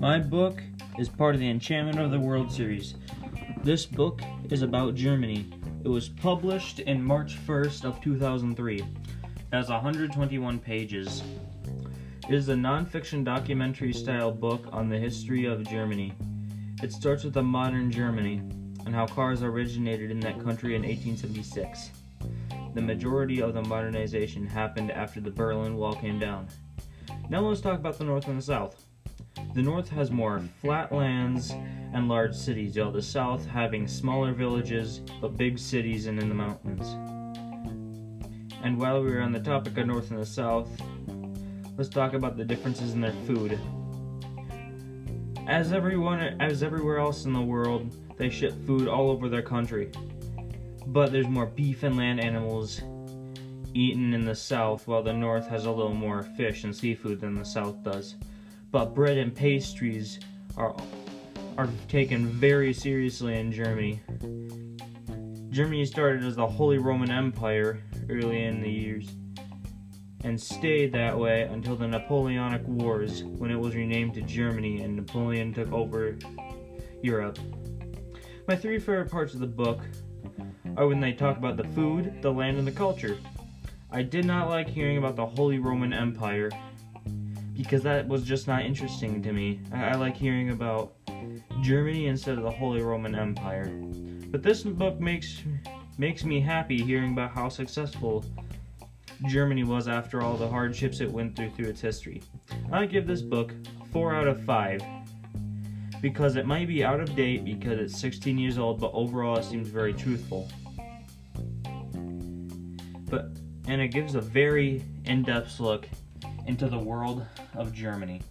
My book is part of the Enchantment of the World series. This book is about Germany. It was published in March 1st of 2003. It has 121 pages. It is a non-fiction documentary style book on the history of Germany. It starts with the modern Germany and how cars originated in that country in 1876. The majority of the modernization happened after the Berlin Wall came down. Now let's talk about the North and the South. The North has more flat lands and large cities, while the South having smaller villages but big cities and in the mountains. And while we are on the topic of North and the South, let's talk about the differences in their food. As everyone as everywhere else in the world, they ship food all over their country. But there's more beef and land animals eaten in the south, while the north has a little more fish and seafood than the south does. But bread and pastries are are taken very seriously in Germany. Germany started as the Holy Roman Empire early in the years and stayed that way until the Napoleonic Wars when it was renamed to Germany and Napoleon took over Europe. My three favorite parts of the book are when they talk about the food, the land, and the culture. I did not like hearing about the Holy Roman Empire because that was just not interesting to me. I, I like hearing about Germany instead of the Holy Roman Empire. But this book makes makes me happy hearing about how successful Germany was after all the hardships it went through through its history. I give this book 4 out of 5 because it might be out of date because it's 16 years old, but overall it seems very truthful. But and it gives a very in-depth look into the world of Germany.